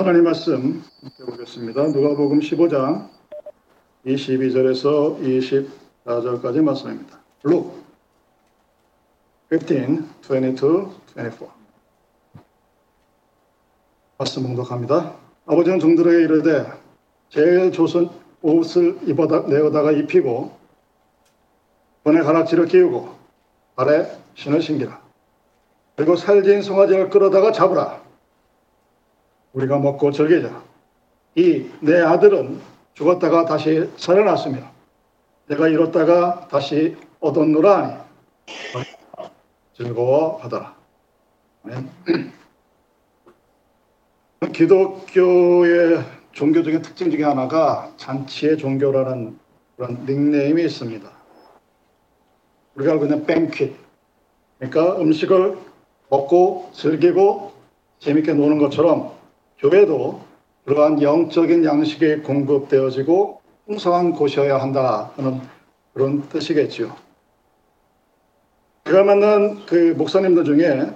하나님 말씀 보겠습니다. 누가복음 15장 22절에서 24절까지 말씀입니다. Luke 15, 22, 24 말씀 봉독합니다. 아버지는 종들에게 이르되 제일 조선 옷을 입어다 내어다가 입히고 손에 가락지를 끼우고 발에 신을 신기라. 그리고 살진 송아지를 끌어다가 잡으라. 우리가 먹고 즐기자. 이 내 아들은 죽었다가 다시 살아났으며 내가 잃었다가 다시 얻었노라 하니 즐거워하더라. 기독교의 종교적인 특징 중에 하나가 잔치의 종교라는 그런 닉네임이 있습니다. 우리가 알고 있는 뱅퀴. 그러니까 음식을 먹고 즐기고 재밌게 노는 것처럼 교회도 그러한 영적인 양식이 공급되어지고 풍성한 곳이어야 한다 하는 그런 뜻이겠지요. 제가 만난 그 목사님들 중에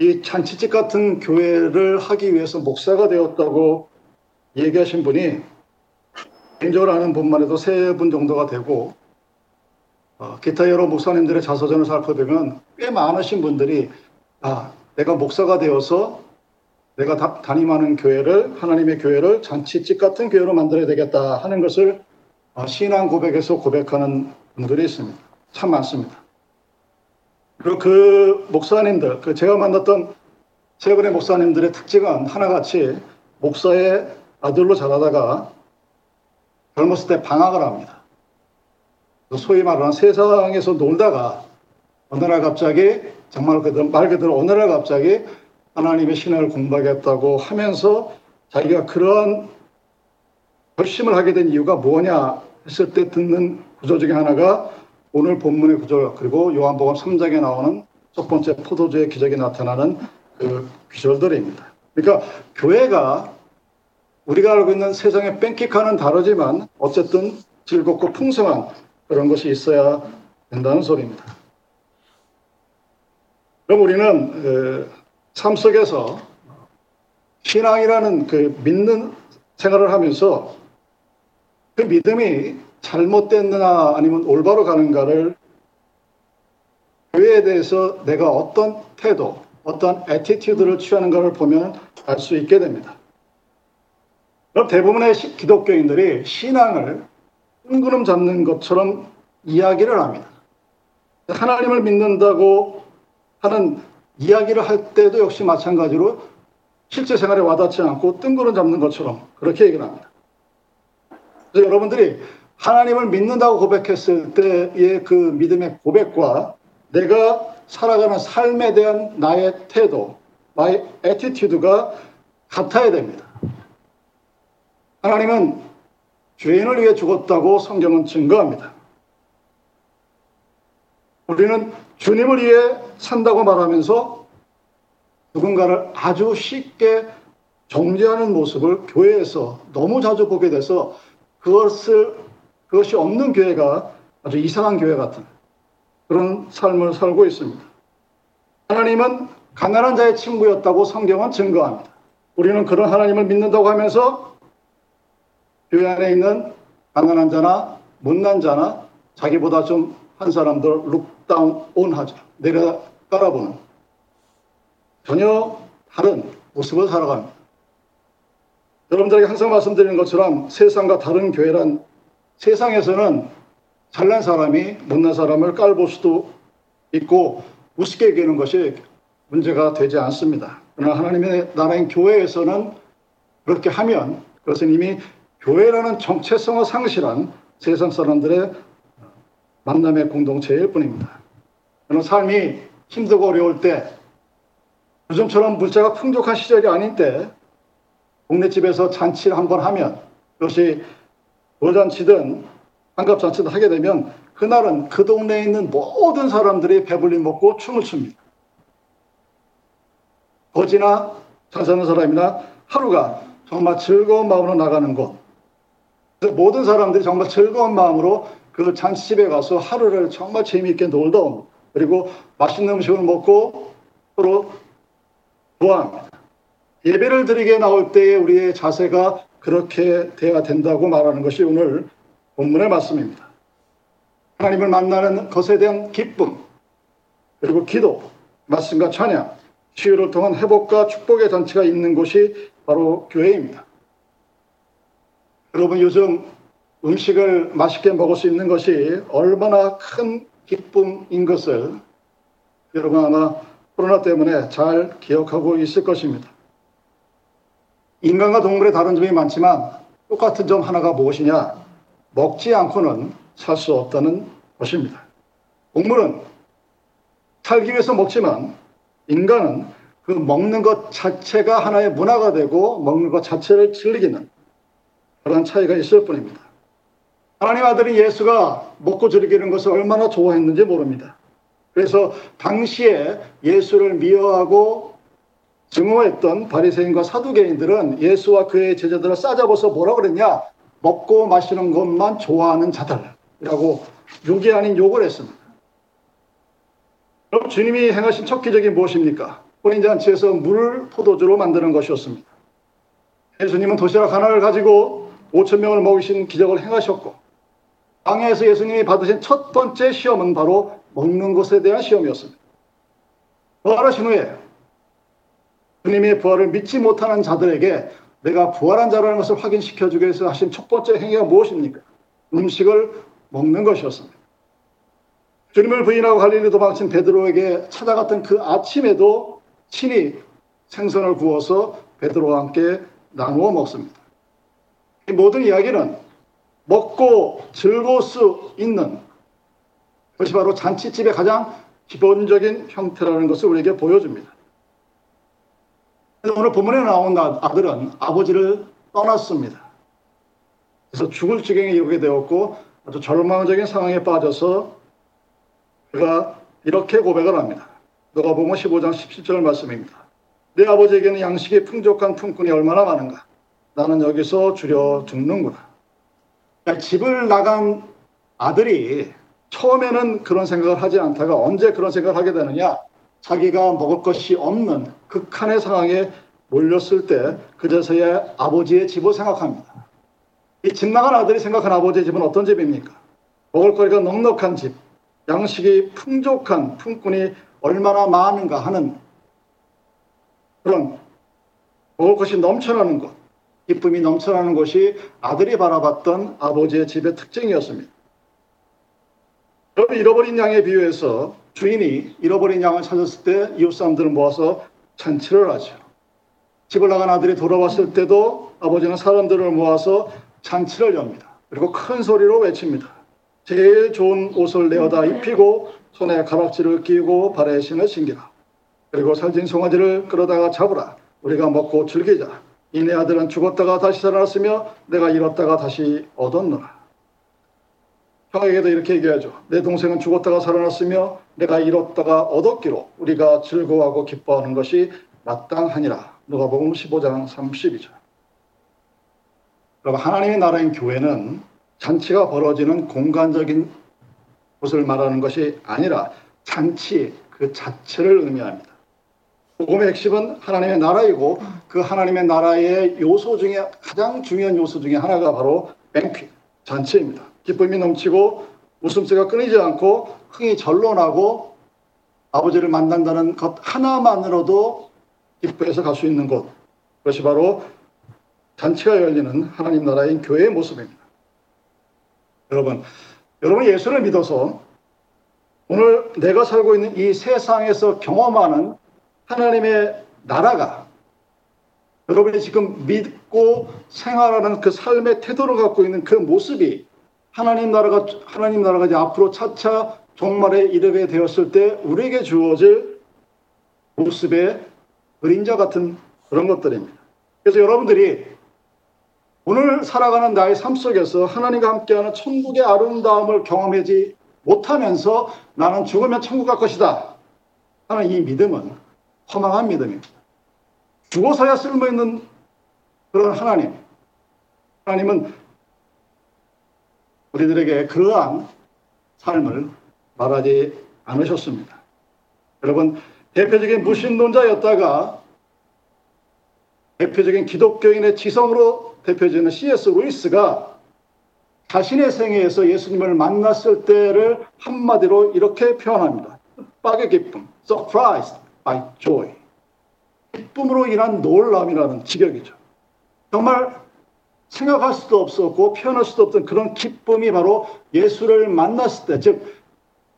이 잔치집 같은 교회를 하기 위해서 목사가 되었다고 얘기하신 분이 개인적으로 아는 분만 해도 세 분 정도가 되고 어, 기타 여러 목사님들의 자서전을 살펴보면 꽤 많으신 분들이 아 내가 목사가 되어서 내가 다, 담임하는 교회를 하나님의 교회를 잔치집 같은 교회로 만들어야 되겠다 하는 것을 어, 신앙 고백에서 고백하는 분들이 있습니다. 참 많습니다. 그리고 그 목사님들, 그 제가 만났던 세 분의 목사님들의 특징은 하나같이 목사의 아들로 자라다가 젊었을 때 방학을 합니다. 소위 말하는 세상에서 놀다가 어느 날 갑자기 정말 말 그대로 어느 날 갑자기 하나님의 신앙을 공부하겠다고 하면서 자기가 그러한 결심을 하게 된 이유가 뭐냐 했을 때 듣는 구조 중에 하나가 오늘 본문의 구절 그리고 요한복음 3장에 나오는 첫 번째 포도주의 기적이 나타나는 그 구절들입니다. 그러니까 교회가 우리가 알고 있는 세상의 뺑킥하는 다르지만 어쨌든 즐겁고 풍성한 그런 것이 있어야 된다는 소리입니다. 그럼 우리는 삶 속에서 신앙이라는 그 믿는 생활을 하면서 그 믿음이 잘못됐느냐 아니면 올바로 가는가를 교회에 대해서 내가 어떤 태도, 어떤 attitude를 취하는가를 보면 알 수 있게 됩니다. 그럼 대부분의 기독교인들이 신앙을 뜬구름 잡는 것처럼 이야기를 합니다. 하나님을 믿는다고 하는 이야기를 할 때도 역시 마찬가지로 실제 생활에 와닿지 않고 뜬구름 잡는 것처럼 그렇게 얘기를 합니다. 그래서 여러분들이 하나님을 믿는다고 고백했을 때의 그 믿음의 고백과 내가 살아가는 삶에 대한 나의 태도, 나의 attitude가 같아야 됩니다. 하나님은 죄인을 위해 죽었다고 성경은 증거합니다. 우리는 주님을 위해 산다고 말하면서 누군가를 아주 쉽게 정죄하는 모습을 교회에서 너무 자주 보게 돼서 그것을 그것이 없는 교회가 아주 이상한 교회 같은 그런 삶을 살고 있습니다. 하나님은 가난한 자의 친구였다고 성경은 증거합니다. 우리는 그런 하나님을 믿는다고 하면서 교회 안에 있는 가난한 자나 못난 자나 자기보다 좀 한 사람들 룩다운 하죠. 내려 깔아보는 전혀 다른 모습을 살아갑니다. 여러분들에게 항상 말씀드리는 것처럼 세상과 다른 교회란 세상에서는 잘난 사람이 못난 사람을 깔볼 수도 있고 우습게 여기는 것이 문제가 되지 않습니다. 그러나 하나님의 나라인 교회에서는 그렇게 하면 그것은 이미 교회라는 정체성을 상실한 세상 사람들의 만남의 공동체일 뿐입니다. 저는 삶이 힘들고 어려울 때 요즘처럼 물자가 풍족한 시절이 아닌 때 동네 집에서 잔치를 한 번 하면 그것이 돌잔치든 환갑잔치든 하게 되면 그날은 그 동네에 있는 모든 사람들이 배불리 먹고 춤을 춥니다. 거지나 잘 사는 사람이나 하루가 정말 즐거운 마음으로 나가는 곳. 모든 사람들이 정말 즐거운 마음으로 그 잔치집에 가서 하루를 정말 재미있게 옵니다. 그리고 맛있는 음식을 먹고 서로 좋아합니다. 예배를 드리게 나올 때에 우리의 자세가 그렇게 돼야 된다고 말하는 것이 오늘 본문의 말씀입니다. 하나님을 만나는 것에 대한 기쁨, 그리고 기도, 말씀과 찬양, 치유를 통한 회복과 축복의 잔치가 있는 곳이 바로 교회입니다. 여러분 요즘 음식을 맛있게 먹을 수 있는 것이 얼마나 큰 기쁨인 것을 여러분 아마 코로나 때문에 잘 기억하고 있을 것입니다. 인간과 동물의 다른 점이 많지만 똑같은 점 하나가 무엇이냐? 먹지 않고는 살 수 없다는 것입니다. 동물은 살기 위해서 먹지만 인간은 그 먹는 것 자체가 하나의 문화가 되고 먹는 것 자체를 즐기는 그런 차이가 있을 뿐입니다. 하나님 아들인 예수가 먹고 즐기는 것을 얼마나 좋아했는지 모릅니다. 그래서 당시에 예수를 미워하고 증오했던 바리새인과 사두개인들은 예수와 그의 제자들을 싸잡아서 뭐라 그랬냐? 먹고 마시는 것만 좋아하는 자들이라고 욕이 아닌 욕을 했습니다. 그럼 주님이 행하신 첫 기적이 무엇입니까? 혼인 잔치에서 물을 포도주로 만드는 것이었습니다. 예수님은 도시락 하나를 가지고 5천 명을 먹이신 기적을 행하셨고 방에서 예수님이 받으신 첫 번째 시험은 바로 먹는 것에 대한 시험이었습니다. 부활하신 후에 주님의 부활을 믿지 못하는 자들에게 내가 부활한 자라는 것을 확인시켜 주기 위해서 하신 첫 번째 행위가 무엇입니까? 음식을 먹는 것이었습니다. 주님을 부인하고 갈릴리 도망친 베드로에게 찾아갔던 그 아침에도 친히 생선을 구워서 베드로와 함께 나누어 먹습니다. 이 모든 이야기는 먹고 즐거울 수 있는 그것이 바로 잔치집의 가장 기본적인 형태라는 것을 우리에게 보여줍니다. 오늘 본문에 나온 아들은 아버지를 떠났습니다. 그래서 죽을 지경에 이르게 되었고 아주 절망적인 상황에 빠져서 그가 이렇게 고백을 합니다. 보면 15장 17절 말씀입니다. 내 아버지에게는 양식이 풍족한 품꾼이 얼마나 많은가. 나는 여기서 줄여 죽는구나. 집을 나간 아들이 처음에는 그런 생각을 하지 않다가 언제 그런 생각을 하게 되느냐. 자기가 먹을 것이 없는 극한의 상황에 몰렸을 때 그제서야 아버지의 집을 생각합니다. 이 집 나간 아들이 생각한 아버지의 집은 어떤 집입니까? 먹을거리가 넉넉한 집, 양식이 풍족한 품꾼이 얼마나 많은가 하는 그런 먹을 것이 넘쳐나는 것, 기쁨이 넘쳐나는 것이 아들이 바라봤던 아버지의 집의 특징이었습니다. 여러분 잃어버린 양에 비유해서 주인이 잃어버린 양을 찾았을 때 이웃 사람들을 모아서 잔치를 하죠. 집을 나간 아들이 돌아왔을 때도 아버지는 사람들을 모아서 잔치를 엽니다. 그리고 큰 소리로 외칩니다. 제일 좋은 옷을 내어다 입히고 손에 가락지를 끼고 발에 신을 신기라. 그리고 살진 송아지를 끌어다가 잡으라. 우리가 먹고 즐기자. 이내 아들은 죽었다가 다시 살아났으며 내가 잃었다가 다시 얻었노라. 형에게도 이렇게 얘기하죠. 내 동생은 죽었다가 살아났으며 내가 잃었다가 얻었기로 우리가 즐거워하고 기뻐하는 것이 마땅하니라. 누가복음 15장 32절. 여러분 하나님의 나라인 교회는 잔치가 벌어지는 공간적인 곳을 말하는 것이 아니라 잔치 그 자체를 의미합니다. 복음의 핵심은 하나님의 나라이고 그 하나님의 나라의 요소 중에 가장 중요한 요소 중에 하나가 바로 뱅퀴, 잔치입니다. 기쁨이 넘치고 웃음소리가 끊이지 않고 흥이 절로 나고 아버지를 만난다는 것 하나만으로도 기뻐해서 갈 수 있는 곳. 그것이 바로 잔치가 열리는 하나님 나라인 교회의 모습입니다. 여러분, 여러분 예수를 믿어서 오늘 내가 살고 있는 이 세상에서 경험하는 하나님의 나라가 여러분이 지금 믿고 생활하는 그 삶의 태도를 갖고 있는 그 모습이 하나님 나라가 하나님 나라가 이제 앞으로 차차 종말에 이르게 되었을 때 우리에게 주어질 모습의 그림자 같은 그런 것들입니다. 그래서 여러분들이 오늘 살아가는 나의 삶 속에서 하나님과 함께하는 천국의 아름다움을 경험하지 못하면서 나는 죽으면 천국 갈 것이다 하는 이 믿음은 허망한 믿음입니다. 죽어서야 쓸모있는 그런 하나님. 하나님은 우리들에게 그러한 삶을 말하지 않으셨습니다. 여러분, 대표적인 무신론자였다가 대표적인 기독교인의 지성으로 대표되는 C.S. 루이스가 자신의 생애에서 예수님을 만났을 때를 한마디로 이렇게 표현합니다. 뜻밖의 기쁨, surprised by joy. 기쁨으로 인한 놀람이라는 직역이죠. 정말 생각할 수도 없었고 표현할 수도 없던 그런 기쁨이 바로 예수를 만났을 때, 즉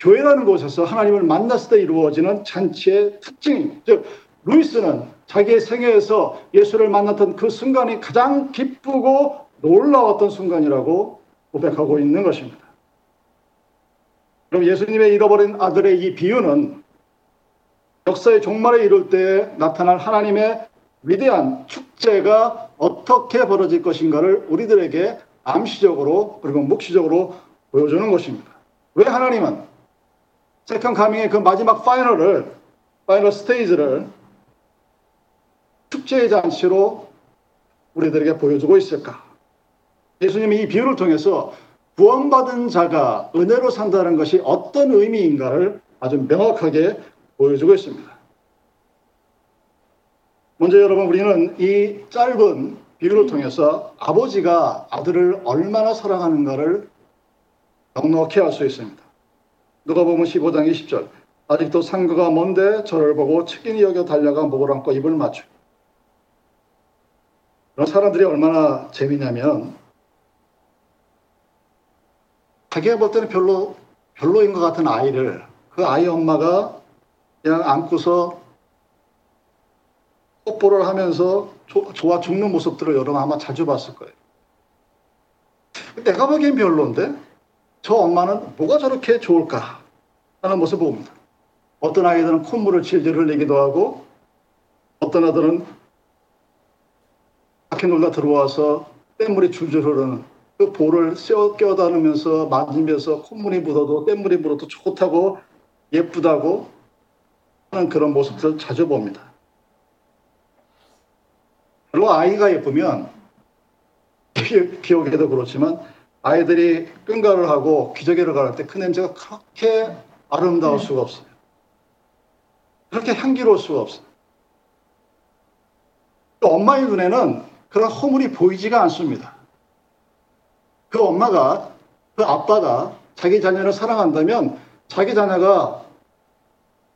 교회라는 곳에서 하나님을 만났을 때 이루어지는 잔치의 특징입니다. 즉 루이스는 자기의 생애에서 예수를 만났던 그 순간이 가장 기쁘고 놀라웠던 순간이라고 고백하고 있는 것입니다. 그럼 예수님의 잃어버린 아들의 이 비유는 역사의 종말에 이룰 때 나타날 하나님의 위대한 축제가 어떻게 벌어질 것인가를 우리들에게 암시적으로 그리고 묵시적으로 보여주는 것입니다. 왜 하나님은 second coming의 그 마지막 final을 final stage를 축제의 잔치로 우리들에게 보여주고 있을까? 예수님이 이 비유를 통해서 구원받은 자가 은혜로 산다는 것이 어떤 의미인가를 아주 명확하게 보여주고 있습니다. 먼저 여러분 우리는 이 짧은 비유를 통해서 아버지가 아들을 얼마나 사랑하는가를 넉넉히 알 수 있습니다. 누가 보면 15장 20절 아직도 상거가 먼데 저를 보고 측인이 여겨 달려가 목을 안고 입을 맞추 그런 사람들이 얼마나 재미냐면 자기가 볼 때는 별로 별로인 것 같은 아이를 그 아이 엄마가 그냥 안고서 뽀뽀를 하면서 조, 좋아 죽는 모습들을 여러분 아마 자주 봤을 거예요. 내가 보기엔 별로인데 저 엄마는 뭐가 저렇게 좋을까 하는 모습을 봅니다. 어떤 아이들은 콧물을 질질 흘리기도 하고 어떤 아들은 밖에 놀다 들어와서 땀물이 줄줄 흐르는 그 볼을 씌어 껴다니면서 만지면서 콧물이 묻어도 땀물이 묻어도 좋다고 예쁘다고 하는 그런 모습들을 자주 봅니다. 그리고 아이가 예쁘면 기억에도 그렇지만 아이들이 끈가를 하고 기저귀를 갈을 때 그 냄새가 그렇게 아름다울 수가 없어요. 그렇게 향기로울 수가 없어요. 또 엄마의 눈에는 그런 허물이 보이지가 않습니다. 그 엄마가, 그 아빠가 자기 자녀를 사랑한다면 자기 자녀가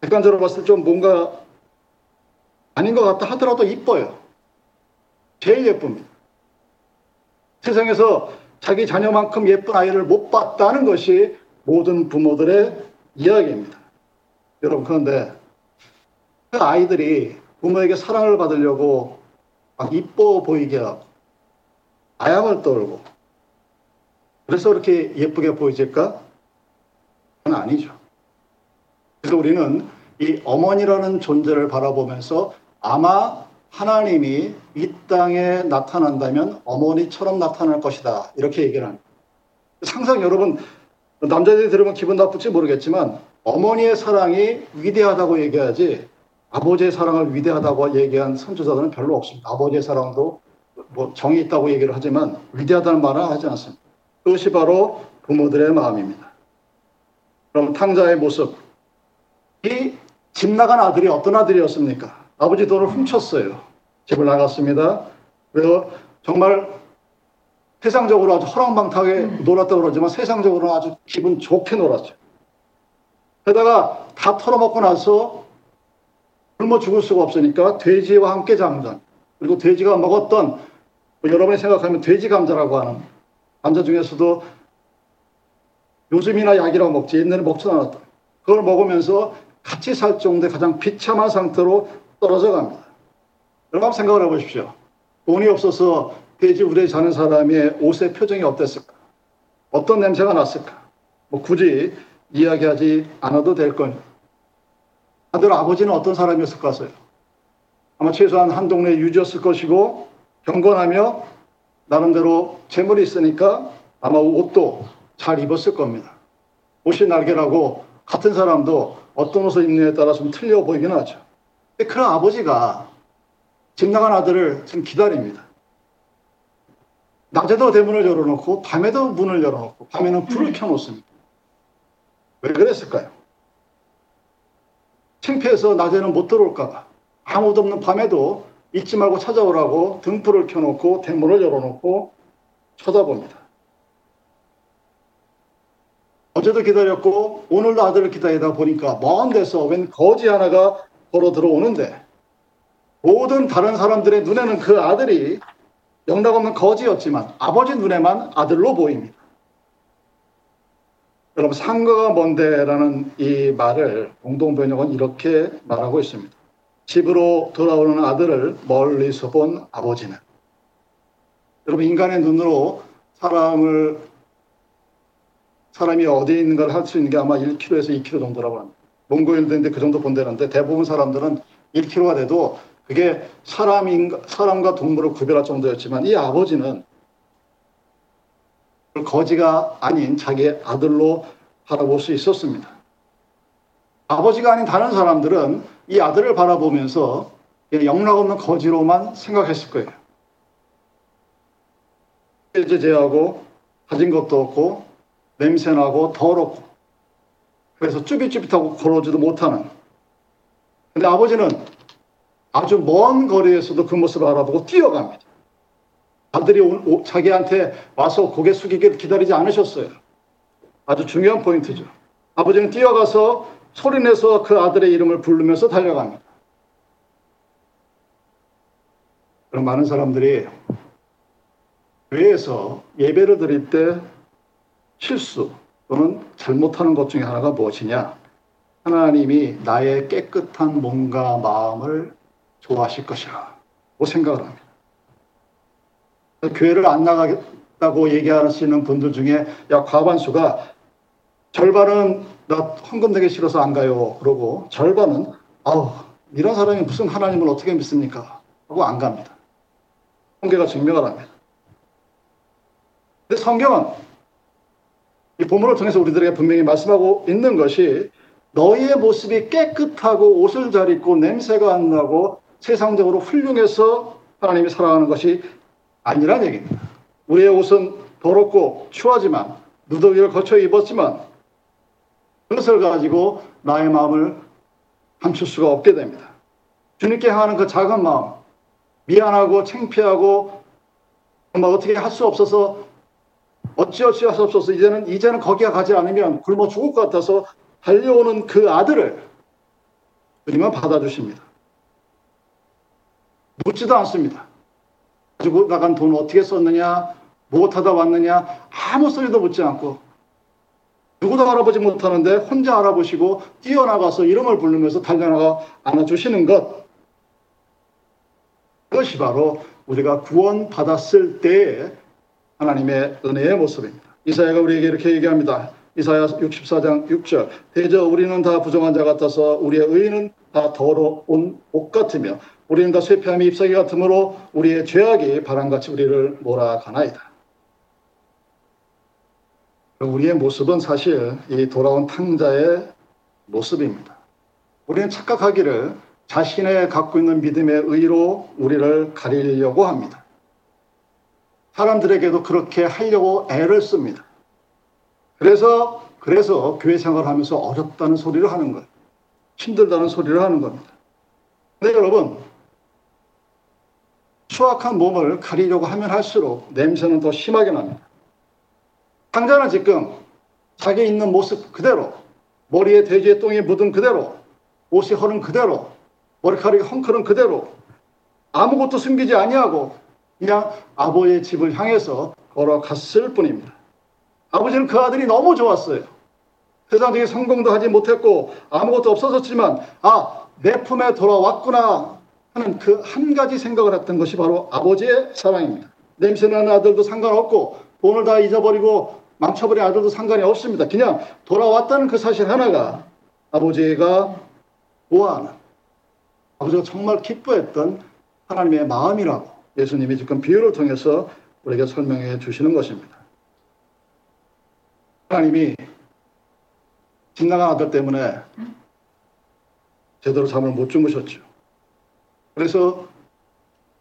객관적으로 봤을 때 좀 뭔가 아닌 것 같다 하더라도 이뻐요. 제일 예쁩니다. 세상에서 자기 자녀만큼 예쁜 아이를 못 봤다는 것이 모든 부모들의 이야기입니다. 여러분, 그런데 그 아이들이 부모에게 사랑을 받으려고 막 이뻐 보이게 하고, 아양을 떨고, 그래서 그렇게 예쁘게 보이질까? 그건 아니죠. 그래서 우리는 이 어머니라는 존재를 바라보면서 아마 하나님이 이 땅에 나타난다면 어머니처럼 나타날 것이다. 이렇게 얘기를 합니다. 상상 여러분, 남자들이 들으면 기분 나쁠지 모르겠지만 어머니의 사랑이 위대하다고 얘기하지 아버지의 사랑을 위대하다고 얘기한 선조자들은 별로 없습니다. 아버지의 사랑도 뭐 정이 있다고 얘기를 하지만 위대하다는 말은 하지 않습니다. 그것이 바로 부모들의 마음입니다. 그럼 탕자의 모습. 이집 나간 아들이 어떤 아들이었습니까? 아버지 돈을 훔쳤어요. 집을 나갔습니다. 그래서 정말 세상적으로 아주 허랑방탕하게 놀았다고 그러지만 세상적으로는 아주 기분 좋게 놀았죠. 게다가 다 털어먹고 나서 굶어 죽을 수가 없으니까 돼지와 함께 장전. 그리고 돼지가 먹었던 뭐 여러분이 생각하면 돼지 감자라고 하는 감자 중에서도 요즘이나 약이라고 먹지 옛날에 먹지도 않았다. 그걸 먹으면서 같이 살 정도의 가장 비참한 상태로 떨어져 갑니다. 여러분 생각을 해보십시오. 돈이 없어서 돼지 우레 자는 사람의 옷의 표정이 어땠을까? 어떤 냄새가 났을까? 뭐 굳이 이야기하지 않아도 될 거니. 아들 아버지는 어떤 사람이었을 까 같아요? 아마 최소한 한 동네 유지였을 것이고 경건하며 나름대로 재물이 있으니까 아마 옷도 잘 입었을 겁니다. 옷이 날개라고 같은 사람도 어떤 옷을 입느냐에 따라 좀 틀려 보이긴 하죠. 그런 아버지가 집 나간 아들을 지금 기다립니다. 낮에도 대문을 열어놓고 밤에도 문을 열어놓고 밤에는 불을 켜놓습니다. 왜 그랬을까요? 창피해서 낮에는 못 들어올까봐 아무도 없는 밤에도 잊지 말고 찾아오라고 등불을 켜놓고 대문을 열어놓고 쳐다봅니다. 어제도 기다렸고 오늘도 아들을 기다리다 보니까 먼 데서 웬 거지 하나가 걸어 들어오는데 모든 다른 사람들의 눈에는 그 아들이 영락없는 거지였지만 아버지 눈에만 아들로 보입니다. 여러분 상가가 뭔데라는 이 말을 공동 번역은 이렇게 말하고 있습니다. 집으로 돌아오는 아들을 멀리서 본 아버지는 여러분 인간의 눈으로 사람을 사람이 어디에 있는가를 할수 있는 게 아마 1km에서 2km 정도라고 합니다. 몽고일드인데 그 정도 본다는데 대부분 사람들은 1km가 돼도 그게 사람인 사람과 동물을 구별할 정도였지만 이 아버지는 거지가 아닌 자기의 아들로 바라볼 수 있었습니다. 아버지가 아닌 다른 사람들은 이 아들을 바라보면서 영락없는 거지로만 생각했을 거예요. 제제하고 가진 것도 없고 냄새나고 더럽고 그래서 쭈빗쭈빗하고 걸어오지도 못하는 근데 아버지는 아주 먼 거리에서도 그 모습을 알아보고 뛰어갑니다. 아들이 오, 자기한테 와서 고개 숙이기를 기다리지 않으셨어요. 아주 중요한 포인트죠. 아버지는 뛰어가서 소리내서 그 아들의 이름을 부르면서 달려갑니다. 그럼 많은 사람들이 교회에서 예배를 드릴 때 실수 또는 잘못하는 것 중에 하나가 무엇이냐? 하나님이 나의 깨끗한 몸과 마음을 좋아하실 것이라고 생각을 합니다. 교회를 안 나가겠다고 얘기하시는 분들 중에 야 과반수가 절반은 나 헌금 내기 싫어서 안 가요. 그러고 절반은 아우 이런 사람이 무슨 하나님을 어떻게 믿습니까? 하고 안 갑니다. 통계가 증명을 합니다. 근데 성경은 이 본문을 통해서 우리들에게 분명히 말씀하고 있는 것이 너희의 모습이 깨끗하고 옷을 잘 입고 냄새가 안 나고 세상적으로 훌륭해서 하나님이 사랑하는 것이 아니란 얘기입니다. 우리의 옷은 더럽고 추하지만 누더기를 거쳐 입었지만 그것을 가지고 나의 마음을 감출 수가 없게 됩니다. 주님께 향하는 그 작은 마음, 미안하고 창피하고 정말 어떻게 할 수 없어서 어찌어찌 없어서 이제는 이제는 거기에 가지 않으면 굶어 죽을 것 같아서 달려오는 그 아들을 주님은 받아주십니다. 묻지도 않습니다. 가지고 나간 돈 어떻게 썼느냐, 무엇하다 왔느냐, 아무 소리도 묻지 않고 누구도 알아보지 못하는데 혼자 알아보시고 뛰어나가서 이름을 부르면서 달려나가 안아주시는 것. 그것이 바로 우리가 구원받았을 때의 하나님의 은혜의 모습입니다. 이사야가 우리에게 이렇게 얘기합니다. 이사야 64장 6절. 대저 우리는 다 부정한 자 같아서 우리의 의는 다 더러운 옷 같으며 우리는 다 쇠폐함이 잎사귀 같으므로 우리의 죄악이 바람같이 우리를 몰아가나이다. 우리의 모습은 사실 이 돌아온 탕자의 모습입니다. 우리는 착각하기를 자신의 갖고 있는 믿음의 의로 우리를 가리려고 합니다. 사람들에게도 그렇게 하려고 애를 씁니다. 그래서, 그래서 교회 생활을 하면서 어렵다는 소리를 하는 거예요. 힘들다는 소리를 하는 겁니다. 근데 여러분, 추악한 몸을 가리려고 하면 할수록 냄새는 더 심하게 납니다. 상자는 지금 자기 있는 모습 그대로 머리에 돼지의 똥이 묻은 그대로 옷이 허른 그대로 머리카락이 헝클은 그대로 아무것도 숨기지 아니하고 그냥 아버지의 집을 향해서 걸어갔을 뿐입니다. 아버지는 그 아들이 너무 좋았어요. 세상적인 성공도 하지 못했고 아무것도 없어졌지만 아, 내 품에 돌아왔구나 하는 그 한 가지 생각을 했던 것이 바로 아버지의 사랑입니다. 냄새나는 아들도 상관없고 돈을 다 잊어버리고 망쳐버린 아들도 상관이 없습니다. 그냥 돌아왔다는 그 사실 하나가 아버지가 좋아하는 아버지가 정말 기뻐했던 하나님의 마음이라고 예수님이 지금 비유를 통해서 우리에게 설명해 주시는 것입니다. 하나님이 집 나간 아들 때문에 제대로 잠을 못 주무셨죠. 그래서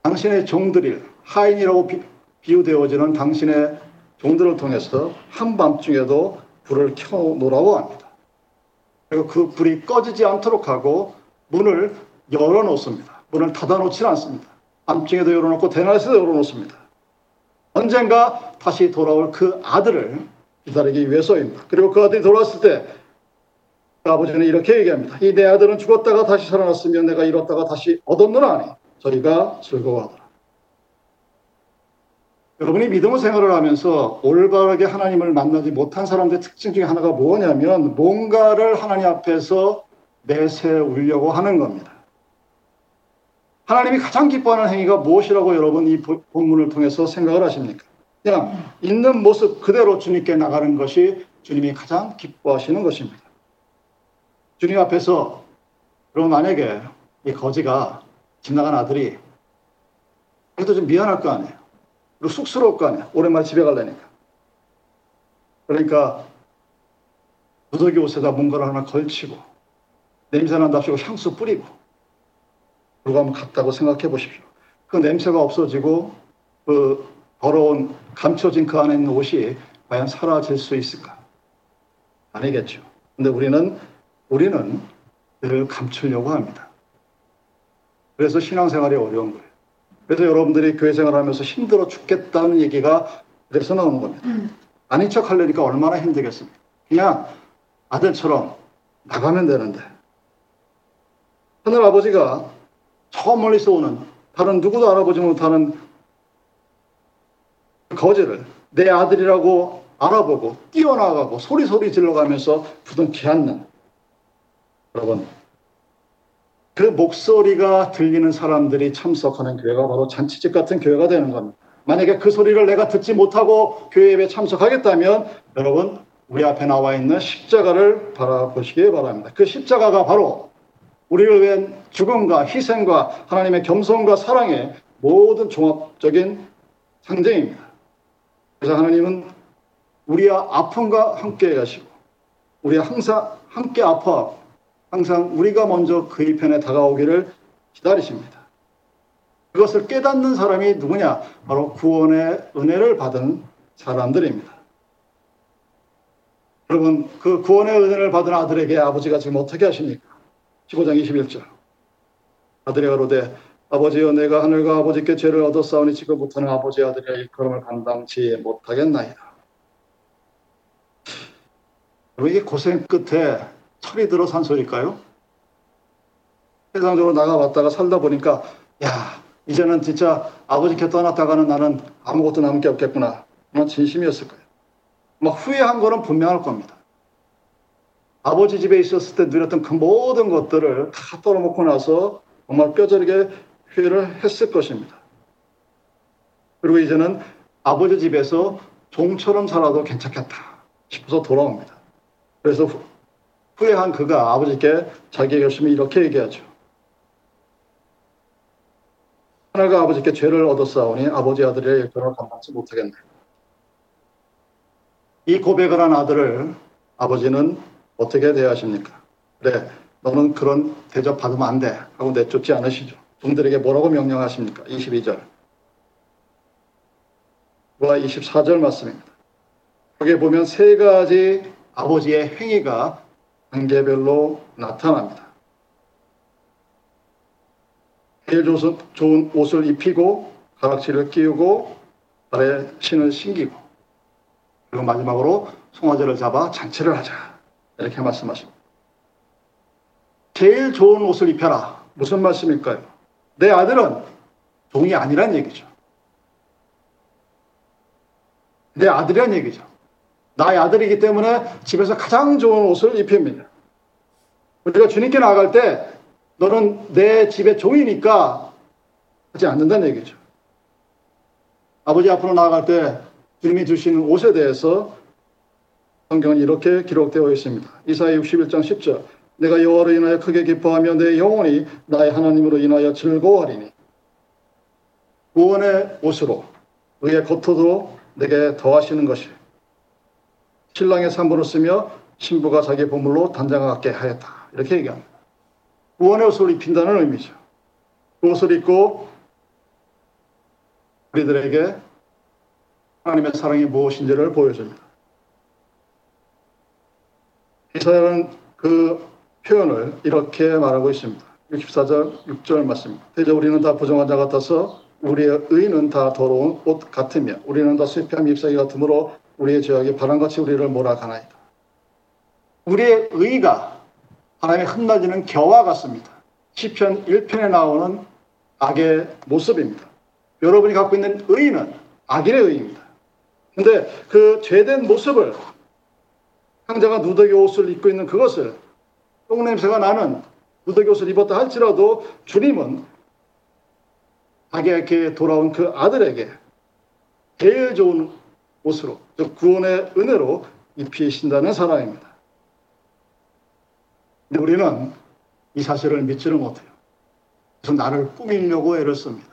당신의 종들이 하인이라고 비, 유되어지는 당신의 종들을 통해서 한밤중에도 불을 켜놓으라고 합니다. 그리고 그 불이 꺼지지 않도록 하고 문을 열어놓습니다. 문을 닫아놓지 않습니다. 암증에도 열어놓고 대낮에도 열어놓습니다. 언젠가 다시 돌아올 그 아들을 기다리기 위해서입니다. 그리고 그 아들이 돌아왔을 때 아버지는 이렇게 얘기합니다. 이 내 아들은 죽었다가 다시 살아났으면 내가 잃었다가 다시 얻었느라 하니 저희가 즐거워하더라. 여러분이 믿음의 생활을 하면서 올바르게 하나님을 만나지 못한 사람들의 특징 중에 하나가 뭐냐면 뭔가를 하나님 앞에서 내세우려고 하는 겁니다. 하나님이 가장 기뻐하는 행위가 무엇이라고 여러분 이 본문을 통해서 생각을 하십니까? 그냥 있는 모습 그대로 주님께 나가는 것이 주님이 가장 기뻐하시는 것입니다. 주님 앞에서 그럼 만약에 이 거지가 집 나간 아들이 그래도 좀 미안할 거 아니에요. 그리고 쑥스러울 거 아니에요. 오랜만에 집에 가려니까. 그러니까 무더기 옷에다 뭔가를 하나 걸치고 냄새 난답시고 향수 뿌리고 한번 갔다고 생각해 보십시오. 그 냄새가 없어지고 그 더러운 감춰진 그 안에 있는 옷이 과연 사라질 수 있을까? 아니겠죠. 근데 우리는 우리는 늘 감추려고 합니다. 그래서 신앙생활이 어려운 거예요. 그래서 여러분들이 교회 생활하면서 힘들어 죽겠다는 얘기가 그래서 나오는 겁니다. 음. 아닌 척 하려니까 얼마나 힘들겠습니까? 그냥 아들처럼 나가면 되는데. 하늘 아버지가 저 멀리서 오는 다른 누구도 알아보지 못하는 거지를 내 아들이라고 알아보고 뛰어나가고 소리소리 질러가면서 부둥키 않는 여러분 그 목소리가 들리는 사람들이 참석하는 교회가 바로 잔치집 같은 교회가 되는 겁니다. 만약에 그 소리를 내가 듣지 못하고 교회 에 참석하겠다면 여러분 우리 앞에 나와 있는 십자가를 바라보시기 바랍니다. 그 십자가가 바로 우리를 위한 죽음과 희생과 하나님의 겸손과 사랑의 모든 종합적인 상징입니다. 그래서 하나님은 우리의 아픔과 함께 가시고 우리 항상 함께 아파 항상 우리가 먼저 그의 편에 다가오기를 기다리십니다. 그것을 깨닫는 사람이 누구냐? 바로 구원의 은혜를 받은 사람들입니다. 여러분, 그 구원의 은혜를 받은 아들에게 아버지가 지금 어떻게 하십니까? 15장 21절. 아들이 가로되 아버지여 내가 하늘과 아버지께 죄를 얻었사오니 지금부터는 아버지 아들의 일컬음을 감당치 못하겠나이다. 이게 고생 끝에 철이 들어 산 소리일까요? 세상적으로 나가봤다가 살다 보니까 야 이제는 진짜 아버지께 떠났다가는 나는 아무것도 남은 게 없겠구나. 그런 진심이었을 거예요. 막 후회한 거는 분명할 겁니다. 아버지 집에 있었을 때 누렸던 그 모든 것들을 다 떨어먹고 나서 정말 뼈저리게 후회를 했을 것입니다. 그리고 이제는 아버지 집에서 종처럼 살아도 괜찮겠다 싶어서 돌아옵니다. 그래서 후회한 그가 아버지께 자기의 결심을 이렇게 얘기하죠. 하나가 아버지께 죄를 얻었사오니 아버지 아들의 일편을 감당치 못하겠네. 이 고백을 한 아들을 아버지는 어떻게 대하십니까? 그래, 너는 그런 대접 받으면 안 돼. 하고 내쫓지 않으시죠. 종들에게 뭐라고 명령하십니까? 22절. 와 24절 말씀입니다. 여기 보면 세 가지 아버지의 행위가 단계별로 나타납니다. 제일 좋은 옷을 입히고 가락지를 끼우고 발에 신을 신기고 그리고 마지막으로 송아지를 잡아 잔치를 하자 이렇게 말씀하십니다. 제일 좋은 옷을 입혀라 무슨 말씀일까요? 내 아들은 종이 아니란 얘기죠. 내 아들이란 얘기죠. 나의 아들이기 때문에 집에서 가장 좋은 옷을 입힙니다. 우리가 주님께 나아갈 때 너는 내 집의 종이니까 하지 않는다는 얘기죠. 아버지 앞으로 나아갈 때 주님이 주시는 옷에 대해서 성경은 이렇게 기록되어 있습니다. 이사야 61장 10절 내가 여호와로 인하여 크게 기뻐하며 내 영혼이 나의 하나님으로 인하여 즐거워하리니 구원의 옷으로 의의 겉토도 내게 더하시는 것이 신랑의 산부를 쓰며 신부가 자기 보물로 단장하게 하였다. 이렇게 얘기합니다. 구원의 옷을 입힌다는 의미죠. 그 옷을 입고 우리들에게 하나님의 사랑이 무엇인지를 보여줍니다. 이사야는 그 표현을 이렇게 말하고 있습니다. 64절 6절 말씀입니다. 대저 우리는 다 부정한 자 같아서 우리의 의는 다 더러운 옷 같으며 우리는 다 쇠피함 잎사귀 같으므로 우리의 죄악이 바람같이 우리를 몰아가나이다. 우리의 의가 하나님의 흩날리는 겨와 같습니다. 시편 1편에 나오는 악의 모습입니다. 여러분이 갖고 있는 의는 악인의 의입니다. 근데 그 죄된 모습을 상자가 누더기 옷을 입고 있는 그것을 똥냄새가 나는 누더기 옷을 입었다 할지라도 주님은 자기에게 돌아온 그 아들에게 제일 좋은 옷으로 즉 구원의 은혜로 입히신다는 사랑입니다. 근데 우리는 이 사실을 믿지를 못해요. 그래서 나를 꾸미려고 애를 씁니다.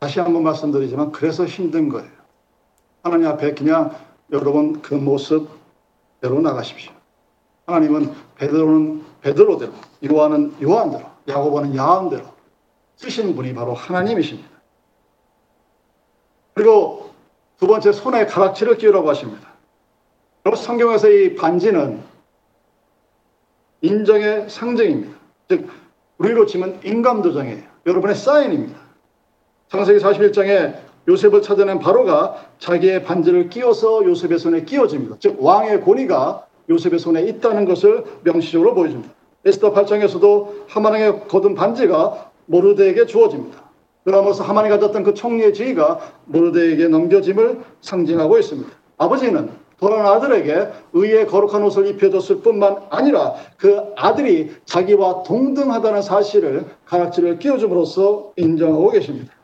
다시 한번 말씀드리지만 그래서 힘든 거예요. 하나님 앞에 그냥 여러분 그 모습대로 나가십시오. 하나님은 베드로는 베드로대로, 요한은 요한대로, 야고보는 야한대로 쓰신 분이 바로 하나님이십니다. 그리고 두 번째 손에 가락지를 끼우라고 하십니다. 그리고 성경에서 이 반지는 인정의 상징입니다. 즉 우리로 치면 인감도장이에요. 여러분의 사인입니다. 창세기 41장에 요셉을 찾아낸 바로가 자기의 반지를 끼워서 요셉의 손에 끼워집니다. 즉 왕의 권위가 요셉의 손에 있다는 것을 명시적으로 보여줍니다. 에스더 8장에서도 하만에게 거둔 반지가 모르드에게 주어집니다. 그러면서 하만이 가졌던 그 총리의 지위가 모르드에게 넘겨짐을 상징하고 있습니다. 아버지는 돌아온 아들에게 의의 거룩한 옷을 입혀줬을 뿐만 아니라 그 아들이 자기와 동등하다는 사실을 가락지를 끼워줌으로써 인정하고 계십니다.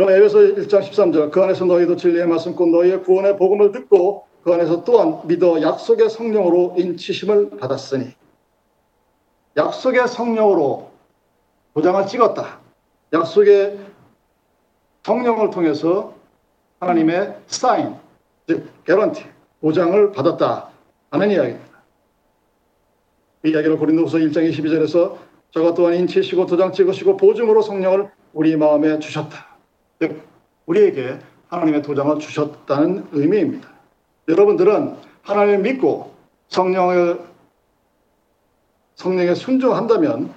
그럼 에베소 1장 13절 그 안에서 너희도 진리의 말씀 곧 너희의 구원의 복음을 듣고 그 안에서 또한 믿어 약속의 성령으로 인치심을 받았으니 약속의 성령으로 도장을 찍었다. 약속의 성령을 통해서 하나님의 사인, 즉 개런티, 보장을 받았다 하는 이야기입니다. 이 이야기를 고린도후서 1장 22절에서 저가 또한 인치시고 도장 찍으시고 보증으로 성령을 우리 마음에 주셨다. 즉 우리에게 하나님의 도장을 주셨다는 의미입니다. 여러분들은 하나님을 믿고 성령을 성령에 순종한다면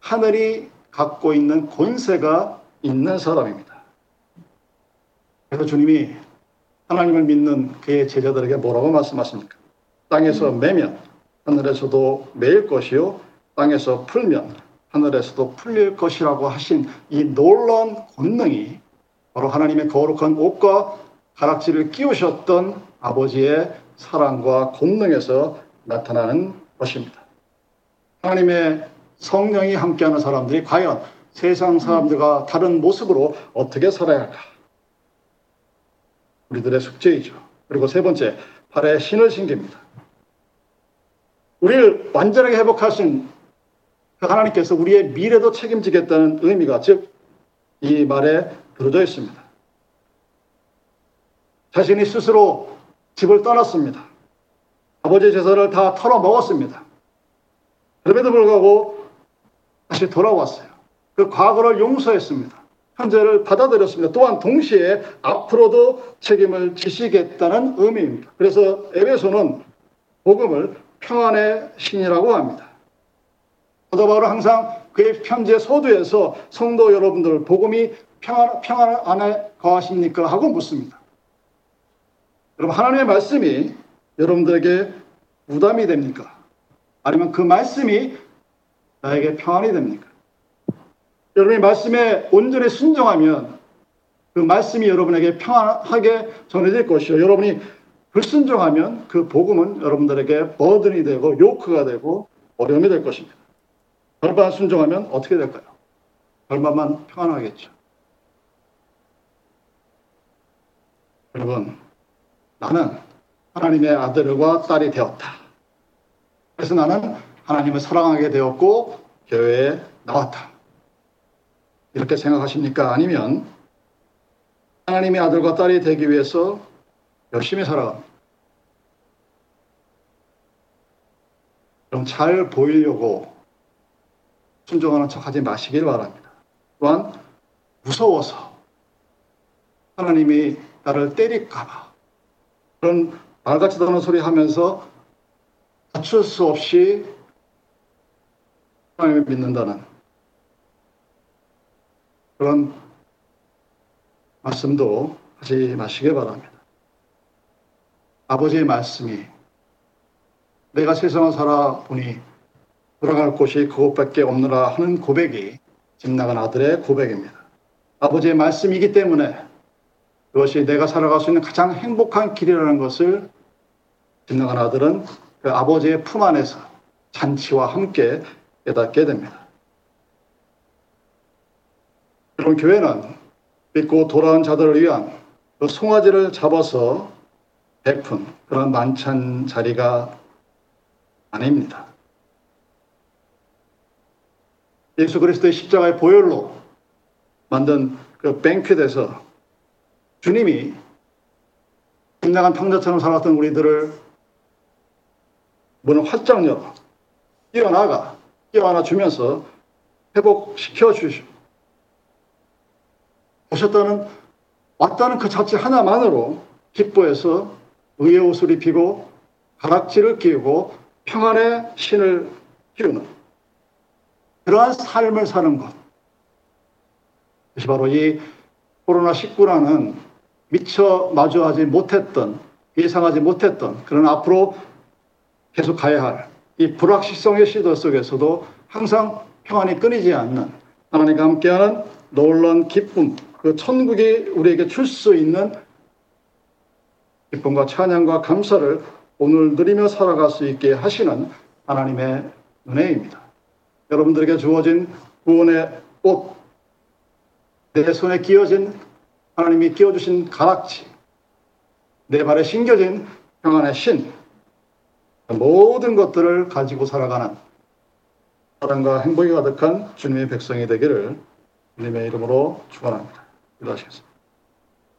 하늘이 갖고 있는 권세가 있는 사람입니다. 그래서 주님이 하나님을 믿는 그의 제자들에게 뭐라고 말씀하십니까? 땅에서 매면 하늘에서도 매일 것이요 땅에서 풀면 하늘에서도 풀릴 것이라고 하신 이 놀라운 권능이 바로 하나님의 거룩한 옷과 가락지를 끼우셨던 아버지의 사랑과 권능에서 나타나는 것입니다. 하나님의 성령이 함께하는 사람들이 과연 세상 사람들과 다른 모습으로 어떻게 살아야 할까? 우리들의 숙제이죠. 그리고 세 번째, 발에 신을 신깁니다. 우리를 완전하게 회복하신 그 하나님께서 우리의 미래도 책임지겠다는 의미가 즉 이 말에 들어져 있습니다. 자신이 스스로 집을 떠났습니다. 아버지 제사를 다 털어 먹었습니다. 그럼에도 불구하고 다시 돌아왔어요. 그 과거를 용서했습니다. 현재를 받아들였습니다. 또한 동시에 앞으로도 책임을 지시겠다는 의미입니다. 그래서 에베소는 복음을 평안의 신이라고 합니다. 사도 바울은 항상 그의 편지의 서두에서 성도 여러분들 복음이 평안, 평안 안에 거하십니까? 하고 묻습니다. 여러분 하나님의 말씀이 여러분들에게 부담이 됩니까? 아니면 그 말씀이 나에게 평안이 됩니까? 여러분이 말씀에 온전히 순종하면 그 말씀이 여러분에게 평안하게 전해질 것이요. 여러분이 불순종하면 그 복음은 여러분들에게 버든이 되고 요크가 되고 어려움이 될 것입니다. 절반 순종하면 어떻게 될까요? 절반만 평안하겠죠. 여러분, 나는 하나님의 아들과 딸이 되었다. 그래서 나는 하나님을 사랑하게 되었고 교회에 나왔다. 이렇게 생각하십니까? 아니면 하나님의 아들과 딸이 되기 위해서 열심히 살아갑니다. 그럼 잘 보이려고 순종하는 척 하지 마시길 바랍니다. 또한 무서워서 하나님이 나를 때릴까봐 그런 말같이 도는 소리 하면서 갖출 수 없이 하나님을 믿는다는 그런 말씀도 하지 마시기 바랍니다. 아버지의 말씀이 내가 세상을 살아보니 돌아갈 곳이 그곳밖에 없느라 하는 고백이 집 나간 아들의 고백입니다. 아버지의 말씀이기 때문에 그것이 내가 살아갈 수 있는 가장 행복한 길이라는 것을 집 나간 아들은 그 아버지의 품 안에서 잔치와 함께 깨닫게 됩니다. 그런 교회는 믿고 돌아온 자들을 위한 그 송아지를 잡아서 베푼 그런 만찬 자리가 아닙니다. 예수 그리스도의 십자가의 보혈로 만든 그 뱅퀴에서 주님이 빗나간 탕자처럼 살았던 우리들을 문을 활짝 열어 뛰어나가 뛰어나 주면서 회복시켜 주시고 오셨다는 왔다는 그 자체 하나만으로 기뻐해서 의의 옷을 입히고 가락지를 끼우고 평안의 신을 키우는 그러한 삶을 사는 것. 그것이 바로 이 코로나19라는 미처 마주하지 못했던, 예상하지 못했던, 그런 앞으로 계속 가야 할 이 불확실성의 시도 속에서도 항상 평안이 끊이지 않는 하나님과 함께하는 놀라운 기쁨, 그 천국이 우리에게 줄 수 있는 기쁨과 찬양과 감사를 오늘 누리며 살아갈 수 있게 하시는 하나님의 은혜입니다. 여러분들에게 주어진 구원의 옷, 내 손에 끼어진 하나님이 끼워주신 가락지, 내 발에 신겨진 평안의 신, 모든 것들을 가지고 살아가는 사랑과 행복이 가득한 주님의 백성이 되기를 주님의 이름으로 축원합니다. 기도하시겠습니다.